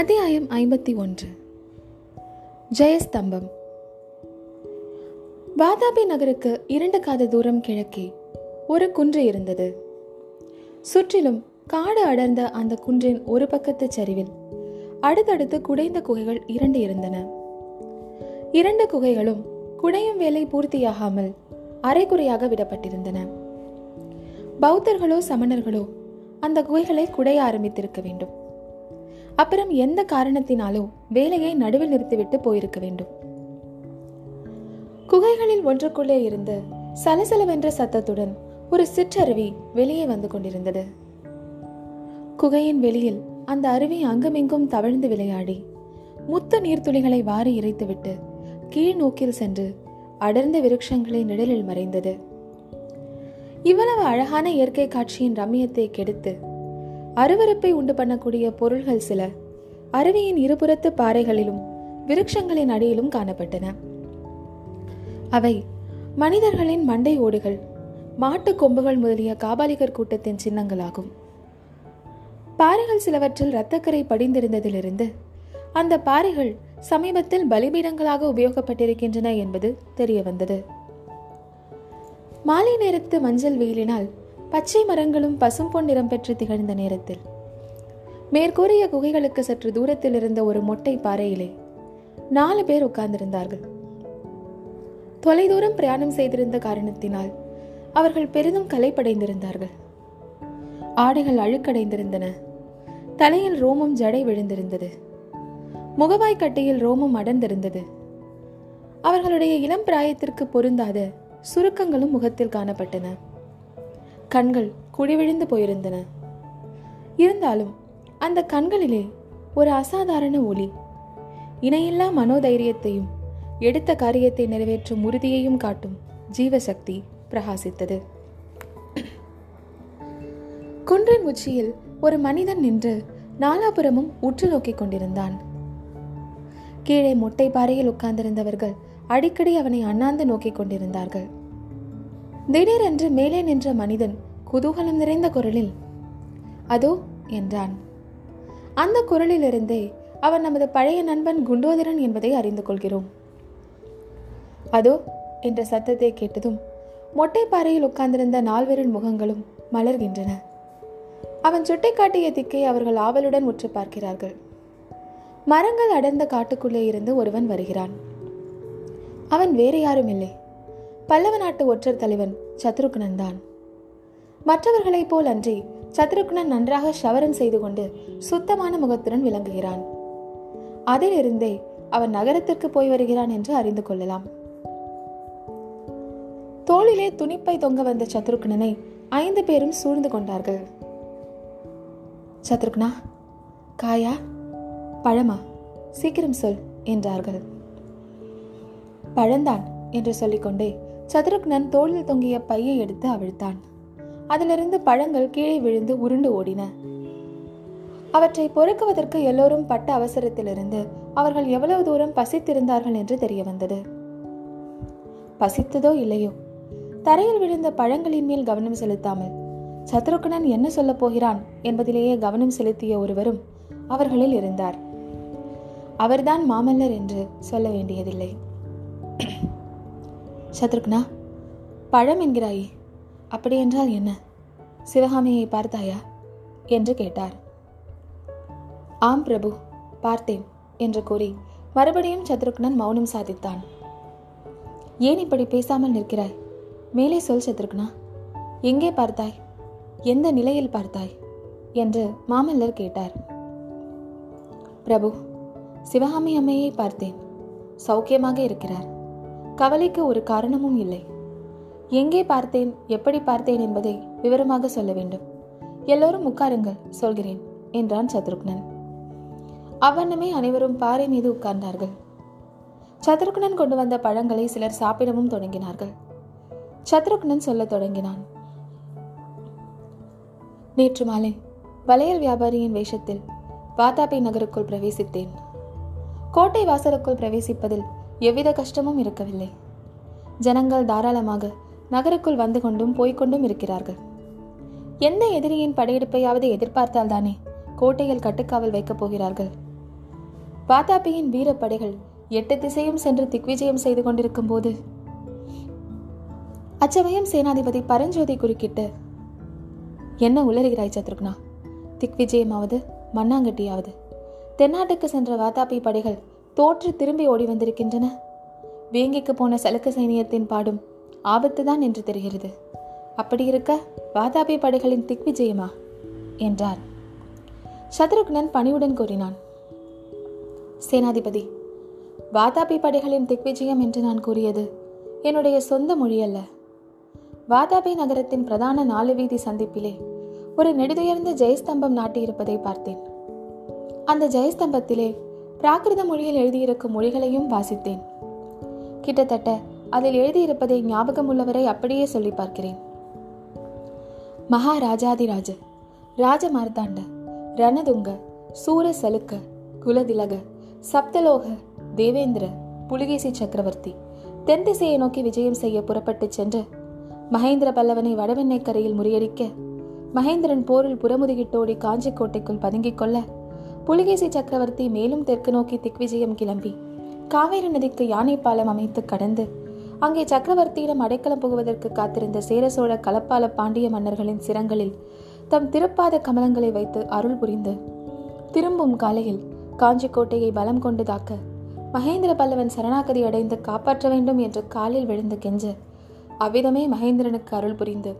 அத்தியாயம் ஐம்பத்தி ஒன்று. ஜெயஸ்தம்பம். வாதாபி நகருக்கு இரண்டு காத தூரம் கிழக்கே ஒரு குன்று இருந்தது. சுற்றிலும் காடு அடர்ந்த அந்த குன்றின் ஒரு பக்கத்து சரிவில் அடுத்தடுத்து குடைந்த குகைகள் இரண்டு இருந்தன. இரண்டு குகைகளும் குடையும் வேலை பூர்த்தியாகாமல் அரைக்குறையாக விடப்பட்டிருந்தன. பௌத்தர்களோ சமணர்களோ அந்த குகைகளை குடைய ஆரம்பித்திருக்க வேண்டும். அப்புறம் எந்த காரணத்தினாலோ வேலையை நடுவில் நிறுத்திவிட்டு போயிருக்க வேண்டும். குகைகளில் ஒன்றுக்குள்ளே இருந்து சலசலவென்ற சத்தத்துடன் ஒரு சிற்றருவி வெளியே வந்து கொண்டிருந்தது. குகையின் வெளியில் அந்த அருவி அங்குமிங்கும் தவழ்ந்து விளையாடி முத்த நீர்த்துளிகளை வாரி இறைத்துவிட்டு கீழ் நோக்கில் சென்று அடர்ந்த விருட்சங்களை நிழலில் மறைந்தது. இவ்வளவு அழகான இயற்கை காட்சியின் ரம்மியத்தை கெடுத்து அருவருப்பை உண்டு பண்ணக்கூடிய பொருள்கள் சில. அருவியின் இருபுறத்து பாறைகளிலும் விருட்சங்களின் அடியிலும் காணப்பட்டன. அவை மனிதர்களின் மண்டை ஓடுகள் மாட்டு கொம்புகள் முதலிய காபாலிகர் கூட்டத்தின் சின்னங்களாகும். பாறைகள் சிலவற்றில் இரத்தக்கரை படிந்திருந்ததிலிருந்து அந்த பாறைகள் சமீபத்தில் பலிபீடங்களாக உபயோகப்பட்டிருக்கின்றன என்பது தெரிய வந்தது மாலை நேரத்து மஞ்சள் வெயிலினால் பச்சை மரங்களும் பசும் பொன் நிறம் பெற்று திகழ்ந்த நேரத்தில். மேற்கூறிய குகைகளுக்கு சற்று தூரத்தில் இருந்த ஒரு மொட்டை பாறையிலே நாலு பேர் உட்கார்ந்திருந்தார்கள். தொலைதூரம் பிரயாணம் செய்திருந்த காரணத்தினால் அவர்கள் பெரிதும் கலைப்படைந்திருந்தார்கள். ஆடைகள் அழுக்கடைந்திருந்தன. தலையில் ரோமம் ஜடை விழுந்திருந்தது. முகவாய் கட்டையில் ரோமம் அடர்ந்திருந்தது. அவர்களுடைய இளம் பிராயத்திற்கு பொருந்தாத சுருக்கங்களும் முகத்தில் காணப்பட்டன. கண்கள் குழிவிழுந்து போயிருந்தன. இருந்தாலும் அந்த கண்களிலே ஒரு அசாதாரண ஒளி. இணையில்லா மனோதைரியத்தையும் எடுத்த காரியத்தை நிறைவேற்றும் உறுதியையும் காட்டும் ஜீவசக்தி பிரகாசித்தது. குன்றின் உச்சியில் ஒரு மனிதன் நின்று நாலாபுரமும் உற்று நோக்கிக் கொண்டிருந்தான். கீழே மொட்டை பாறையில் உட்கார்ந்திருந்தவர்கள் அடிக்கடி அவனை அண்ணாந்து நோக்கிக் கொண்டிருந்தார்கள். திடீரென்று மேலே நின்ற மனிதன் குதூகலம் நிறைந்த குரலில் அதோ என்றான். அந்த குரலிலிருந்தே அவன் நமது பழைய நண்பன் குண்டோதரன் என்பதை அறிந்து கொள்கிறோம். அதோ என்ற சத்தத்தை கேட்டதும் மொட்டைப்பாறையில் உட்கார்ந்திருந்த நால்வரின் முகங்களும் மலர்கின்றன. அவன் சுட்டிக்காட்டிய திக்கை அவர்கள் ஆவலுடன் உற்று பார்க்கிறார்கள். மரங்கள் அடர்ந்த காட்டுக்குள்ளே இருந்து ஒருவன் வருகிறான். அவன் வேறு யாரும் இல்லை பல்லவ நாட்டு ஒற்றர் தலைவன் சத்ருக்னன் தான் மற்றவர்களைப் போல் அன்றி சத்ருக்னன் நன்றாக ஷவரம் செய்து கொண்டு சுத்தமான முகத்துடன் விளங்குகிறான். அதிலிருந்தே அவன் நகரத்திற்கு போய் வருகிறான் என்று அறிந்து கொள்ளலாம். தோளிலே துணிப்பை தொங்க வந்த சத்ருக்னனை ஐந்து பேரும் சூழ்ந்து கொண்டார்கள். சத்ருக்னா காயா பழமா? சீக்கிரம் சொல் என்றார்கள். பழந்தான் என்று சொல்லிக்கொண்டே சதுருக்னன் தோளில் தொங்கிய பையை எடுத்து அவிழ்த்தான். அதிலிருந்து பழங்கள் கீழே விழுந்து உருண்டு ஓடின. அவற்றை பொறுக்குவதற்கு எல்லோரும் பட்ட அவசரத்திலிருந்து அவர்கள் எவ்வளவு தூரம் பசித்திருந்தார்கள் என்று தெரிய வந்தது பசித்ததோ இல்லையோ? தரையில் விழுந்த பழங்களின் மேல் கவனம் செலுத்தாமல் சத்ருக்கணன் என்ன சொல்லப் போகிறான் என்பதிலேயே கவனம் செலுத்திய ஒருவரும் அவர்களில் இருந்தார். அவர்தான் மாமல்லர் என்று சொல்ல வேண்டியதில்லை. சத்ருக்னா பழம் என்கிறாயே அப்படியென்றால் என்ன? சிவகாமியை பார்த்தாயா? என்று கேட்டார். ஆம் பிரபு பார்த்தேன் என்று கூறி மறுபடியும் சத்ருக்னன் மௌனம் சாதித்தான். ஏன் இப்படி பேசாமல் நிற்கிறாய்? மேலே சொல் சத்ருக்னா எங்கே பார்த்தாய்? எந்த நிலையில் பார்த்தாய்? என்று மாமல்லர் கேட்டார். பிரபு சிவகாமி அம்மையை பார்த்தேன். சௌக்கியமாக இருக்கிறார். கவலைக்கு ஒரு காரணமும் இல்லை. எங்கே பார்த்தேன் எப்படி பார்த்தேன் என்பதை விவரமாக சொல்ல வேண்டும். எல்லோரும் உட்காருங்கள் சொல்கிறேன் என்றான் சத்ருக்னன். அவ்வண்ணமே அனைவரும் பாறை மீது உட்கார்ந்தார்கள். சத்ருக்னன் கொண்டு வந்த பழங்களை சிலர் சாப்பிடவும் தொடங்கினார்கள். சத்ருக்னன் சொல்லத் தொடங்கினான். நேற்று மாலை வளையல் வியாபாரியின் வேஷத்தில் வாதாபி நகருக்குள் பிரவேசித்தேன். கோட்டை வாசலுக்குள் பிரவேசிப்பதில் எவ்வித கஷ்டமும் இருக்கவில்லை. ஜனங்கள் தாராளமாக நகருக்குள் வந்து கொண்டும் போய்கொண்டும் இருக்கிறார்கள். எந்த எதிரியின் படையெடுப்பையாவது எதிர்பார்த்தால் தானே கோட்டையில் கட்டுக்காவல் வைக்கப் போகிறார்கள். வாதாபியின் வீரப்படைகள் எட்டு திசையும் சென்று திக்விஜயம் செய்து கொண்டிருக்கும் போது அச்சமயம் சேனாதிபதி பரஞ்சோதி குறுக்கிட்டு என்ன உளறுகிறாய் சத்ருக்னா? திக்விஜயமாவது மண்ணாங்கட்டியாவது? தென்னாட்டுக்கு சென்ற வாதாபி படைகள் தோற்று திரும்பி ஓடி வந்திருக்கின்றன. வேங்கிக்கு போன சலுக்க சைனியத்தின் பாடும் ஆபத்துதான் என்று தெரிகிறது. அப்படி இருக்க வாதாபி படைகளின் திக்விஜயமா? என்றார். சத்ருக்னன் பணிவுடன் கூறினான். சேனாதிபதி வாதாபி படைகளின் திக்விஜயம் என்று நான் கூறியது என்னுடைய சொந்த மொழியல்ல. வாதாபி நகரத்தின் பிரதான நாலு வீதி சந்திப்பிலே ஒரு நெடுதுயர்ந்த ஜெயஸ்தம்பம் நாட்டியிருப்பதை பார்த்தேன். அந்த ஜெயஸ்தம்பத்திலே பிராகிருத மொழியில் எழுதியிருக்கும் மொழிகளையும் வாசித்தேன். கிட்டத்தட்ட அதில் எழுதியிருப்பதை ஞாபகம் உள்ளவரை அப்படியே சொல்லி பார்க்கிறேன். மகாராஜாதிராஜ ராஜமார்த்தாண்ட ரணதுங்க சூர சலுக்க குலதிலக சப்தலோக தேவேந்திர புலிகேசி சக்கரவர்த்தி தென் திசையை நோக்கி விஜயம் செய்ய புறப்பட்டு சென்று மகேந்திர பல்லவனை வடவெண்ணை கரையில் முறியடிக்க மகேந்திரன் போரில் புறமுதுகிட்டோடி காஞ்சி கோட்டைக்குள் பதுங்கிக் கொள்ள புலிகேசி சக்கரவர்த்தி மேலும் தெற்கு நோக்கி திக்விஜயம் கிளம்பி. காவேரி நதிக்கு யானை பாலம் அமைத்து கடந்து அங்கே சக்கரவர்த்தியிடம் அடைக்கலம் புகுவதற்கு காத்திருந்த சேர சோழ கலப்பால பாண்டிய மன்னர்களின் சிரங்களில் தம் திருப்பாத கமலங்களை வைத்து அருள் புரிந்து திரும்பும் காலையில் காஞ்சி கோட்டையை பலம் கொண்டு தாக்க மகேந்திர பல்லவன் சரணாகதி அடைந்து காப்பாற்ற வேண்டும் என்று காலில் விழுந்து கெஞ்ச அவ்விதமே மகேந்திரனுக்கு அருள் புரிந்து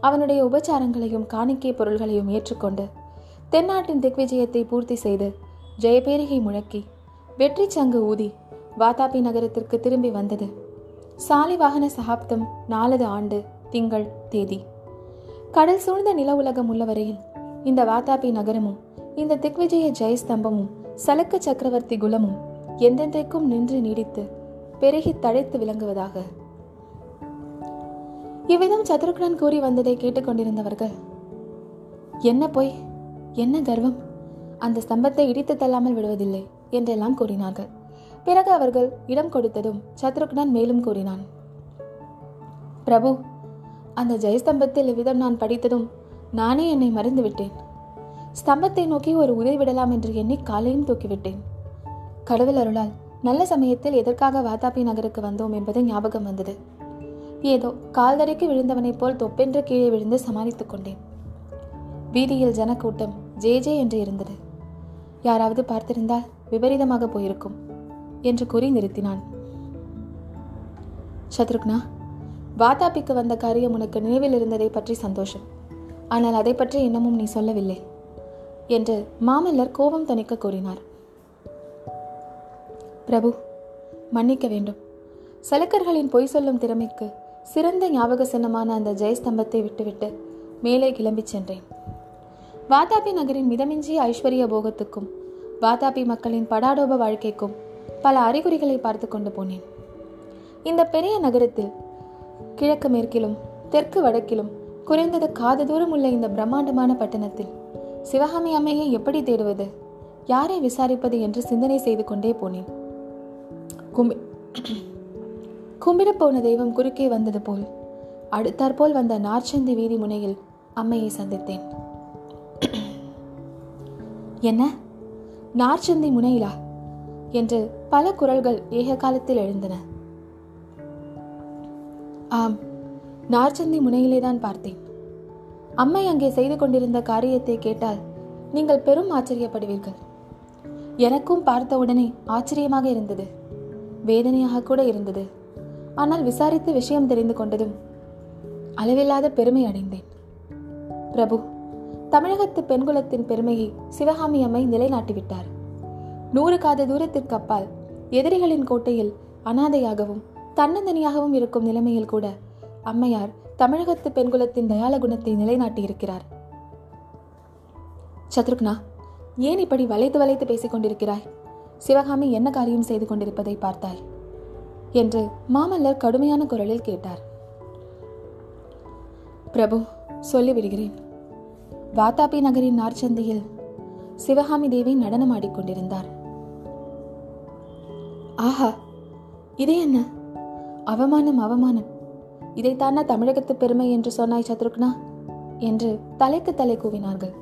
அவனுடைய உபச்சாரங்களையும் காணிக்கை பொருள்களையும் ஏற்றுக்கொண்டு தென்னாட்டின் திக்விஜயத்தை பூர்த்தி செய்து ஜெயபேரிகை முழக்கி வெற்றி சங்கு ஊதி வாதாபி நகரத்திற்கு திரும்பி வந்தது. சாலை வாகன சகாப்தம் நாலது ஆண்டு திங்கள் தேதி. கடல் சூழ்ந்த நில உலகம் உள்ளவரையில் இந்த வாதாபி நகரமும் இந்த திக்விஜய ஜெயஸ்தம்பமும் சலக்க சக்கரவர்த்தி குலமும் எந்தெந்தைக்கும் நின்று நீடித்து பெருகி தழைத்து விளங்குவதாக. இவ்விதம் சத்ருக்னன் கூறி வந்ததை கேட்டுக்கொண்டிருந்தவர்கள் என்ன பொய்? என்ன கர்வம்? அந்த ஸ்தம்பத்தை இடித்து தள்ளாமல் விடுவதில்லை என்றெல்லாம் கூறினார்கள். பிறகு அவர்கள் இடம் கொடுத்ததும் சத்ருக்னன் மேலும் கூறினான். பிரபு அந்த ஜெயஸ்தம்பத்தில் இவ்விதம் நான் படித்ததும் நானே என்னை மறந்து விட்டேன். ஸ்தம்பத்தை நோக்கி ஒரு உதை விடலாம் என்று எண்ணி காலையும் தூக்கிவிட்டேன். கடவுள் அருளால் நல்ல சமயத்தில் எதற்காக வாதாபி நகருக்கு வந்தோம் என்பது ஞாபகம் வந்தது. ஏதோ கால்தரைக்கு விழுந்தவனைப் போல் தொப்பென்று கீழே விழுந்து சமாளித்துக் கொண்டேன். வீதியில் ஜனக்கூட்டம் ஜே ஜே என்று இருந்தது. யாராவது பார்த்திருந்தால் விபரீதமாக போயிருக்கும் என்று கூறி நிறுத்தினான். சத்ருக்னா வாதாபிக்கு வந்த காரியம் உனக்கு நினைவில் இருந்ததை பற்றி சந்தோஷம். ஆனால் அதை பற்றி இன்னமும் நீ சொல்லவில்லை என்று மாமல்லர் கோபம் தணிக்க கூறினார். பிரபு மன்னிக்க வேண்டும். சலக்கர்களின் பொய் சொல்லும் திறமைக்கு சிறந்த ஞாபக சின்னமான அந்த ஜெயஸ்தம்பத்தை விட்டுவிட்டு மேலே கிளம்பிச் சென்றேன். வாதாபி நகரின் மிதமிஞ்சிய ஐஸ்வர்ய போகத்துக்கும் வாதாபி மக்களின் படாடோப வாழ்க்கைக்கும் பல அறிகுறிகளை பார்த்து கொண்டு போனேன். இந்த பெரிய நகரத்தில் கிழக்கு மேற்கிலும் தெற்கு வடக்கிலும் குறைந்தது காத தூரம் உள்ள இந்த பிரம்மாண்டமான பட்டணத்தில் சிவகாமி அம்மையை எப்படி தேடுவது யாரை விசாரிப்பது என்று சிந்தனை செய்து கொண்டே போனேன். கும்பி கும்பிடப் போன தெய்வம் குறுக்கே வந்தது போல் அடுத்தாற்போல் வந்த நார்ச்சந்தி வீதி முனையில் அம்மையை சந்தித்தேன். என்ன? நார்ச்சந்தி முனையிலா? என்று பல குரல்கள் ஏக காலத்தில் எழுந்தன. ஆம் நார்ச்சந்தி முனையிலேதான் பார்த்தேன். அம்மை அங்கே செய்து கொண்டிருந்த காரியத்தை கேட்டால் நீங்கள் பெரும் ஆச்சரியப்படுவீர்கள். எனக்கும் பார்த்த உடனே ஆச்சரியமாக இருந்தது. வேதனையாக கூட இருந்தது. ஆனால் விசாரித்து விஷயம் தெரிந்து கொண்டதும் அளவில்லாத பெருமை அடைந்தேன். பிரபு தமிழகத்து பெண்குலத்தின் பெருமையை சிவகாமி அம்மை நிலைநாட்டிவிட்டார். நூறு காத தூரத்திற்கு அப்பால் எதிரிகளின் கோட்டையில் அனாதையாகவும் தன்னந்தனியாகவும் இருக்கும் நிலைமையில் கூட அம்மையார் தமிழகத்து பெண்குலத்தின் தயால குணத்தை நிலைநாட்டியிருக்கிறார். சத்ருக்னா ஏன் இப்படி வளைத்து வளைத்து பேசிக் கொண்டிருக்கிறாய்? சிவகாமி என்ன காரியம் செய்து கொண்டிருப்பதை பார்த்தாய் என்று மாமல்லர் கடுமையான குரலில் கேட்டார். பிரபு சொல்லிவிடுகிறேன். வாதாபி நகரின் நார்ச்சந்தியில் சிவகாமி தேவி நடனம் கொண்டிருந்தார் ஆஹா இது என்ன? அவமானம் அவமானம். இதைத்தானா தமிழகத்து பெருமை என்று சொன்னாய் சத்ருக்னா? என்று தலைக்கு தலை கூவினார்கள்.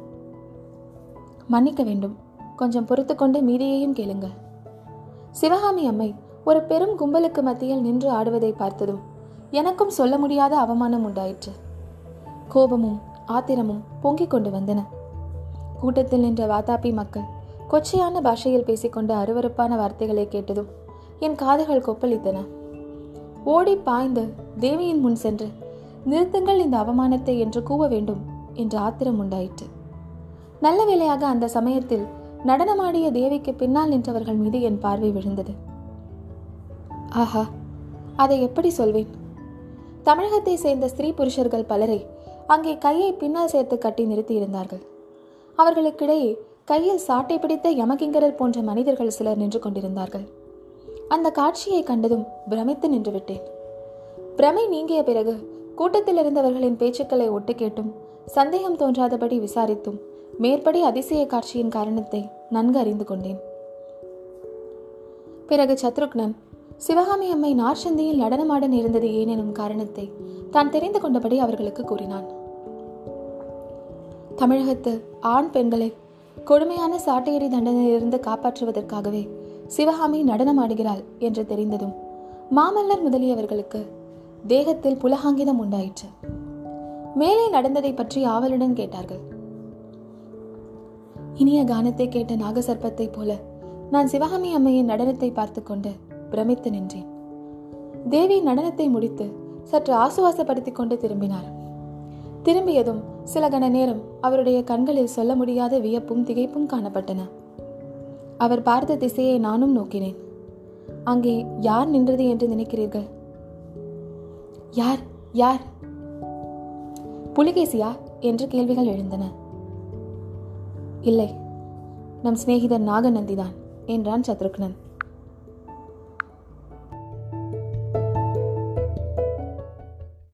மன்னிக்க வேண்டும். கொஞ்சம் பொறுத்து கொண்டு மீதியையும் கேளுங்கள். சிவகாமி அம்மை ஒரு பெரும் கும்பலுக்கு மத்தியில் நின்று ஆடுவதை பார்த்ததும் எனக்கும் சொல்ல முடியாத அவமானம் உண்டாயிற்று. கோபமும் ஆத்திரமும் பொங்கிக் கொண்டு வந்தன. கூட்டத்தில் நின்ற வாதாபி மக்கள் கொச்சையான பாஷையில் பேசிக்கொண்ட அருவருப்பான வார்த்தைகளை கேட்டதும் என் காதுகள் கொப்பளித்தன. ஓடி பாய்ந்து தேவியின் முன் சென்று நிறுத்துங்கள் இந்த அவமானத்தை என்று கூவ வேண்டும் என்று ஆத்திரம் உண்டாயிற்று. நல்ல வேளையாக அந்த சமயத்தில் நடனமாடிய தேவிக்கு பின்னால் நின்றவர்கள் மீது என் பார்வை விழுந்தது. ஆஹா அதை எப்படி சொல்வேன்? தமிழகத்தை சேர்ந்த ஸ்திரீ புருஷர்கள் பலரை அங்கே கையை பின்னால் சேர்த்து கட்டி நிறுத்தியிருந்தார்கள் அவர்களுக்கிடையே கையில் சாட்டை பிடித்த யமகிங்கரர் போன்ற மனிதர்கள் சிலர் நின்று கொண்டிருந்தார்கள். அந்த காட்சியை கண்டதும் பிரமித்து நின்றுவிட்டேன். பிரமை நீங்கிய பிறகு கூட்டத்தில் இருந்தவர்களின் பேச்சுக்களை ஒட்டு கேட்டும் சந்தேகம் தோன்றாதபடி விசாரித்தும் மேற்படி அதிசய காட்சியின் காரணத்தை நன்கு அறிந்து கொண்டேன். பிறகு சத்ருக்னன் சிவகாமி அம்மை நார்ச்சந்தியில் நடனமாட நேர்ந்தது ஏனெனும் காரணத்தை தான் தெரிந்து கொண்டபடி அவர்களுக்கு கூறினான். தமிழகத்து ஆண் பெண்களை கொடுமையான சாட்டையடி தண்டனையிலிருந்து காப்பாற்றுவதற்காகவே சிவகாமி நடனமாடுகிறாள் என்று தெரிந்ததும் மாமல்லர் முதலியவர்களுக்கு தேகத்தில் புலகாங்கிதம் உண்டாயிற்று. மேலே நடந்ததை பற்றி ஆவலுடன் கேட்டார்கள். இனிய கானத்தை கேட்ட நாகசர்ப்பத்தை போல நான் சிவகாமி அம்மையின் நடனத்தை பார்த்து கொண்டு பிரமித்து நின்றேன். தேவி நடனத்தை முடித்து சற்று ஆசுவாசப்படுத்திக் கொண்டு திரும்பினார் திரும்பியதும் சில கண நேரம் அவருடைய கண்களில் சொல்ல முடியாத வியப்பும் திகைப்பும் காணப்பட்டன. அவர் பார்த்த திசையை நானும் நோக்கினேன். அங்கே யார் நின்றது என்று நினைக்கிறீர்கள்? யார் யார்? புலிகேசியா? என்று கேள்விகள் எழுந்தன. இல்லை நம் சிநேகிதர் நாகநந்திதான் என்றான் சத்ருக்னன்.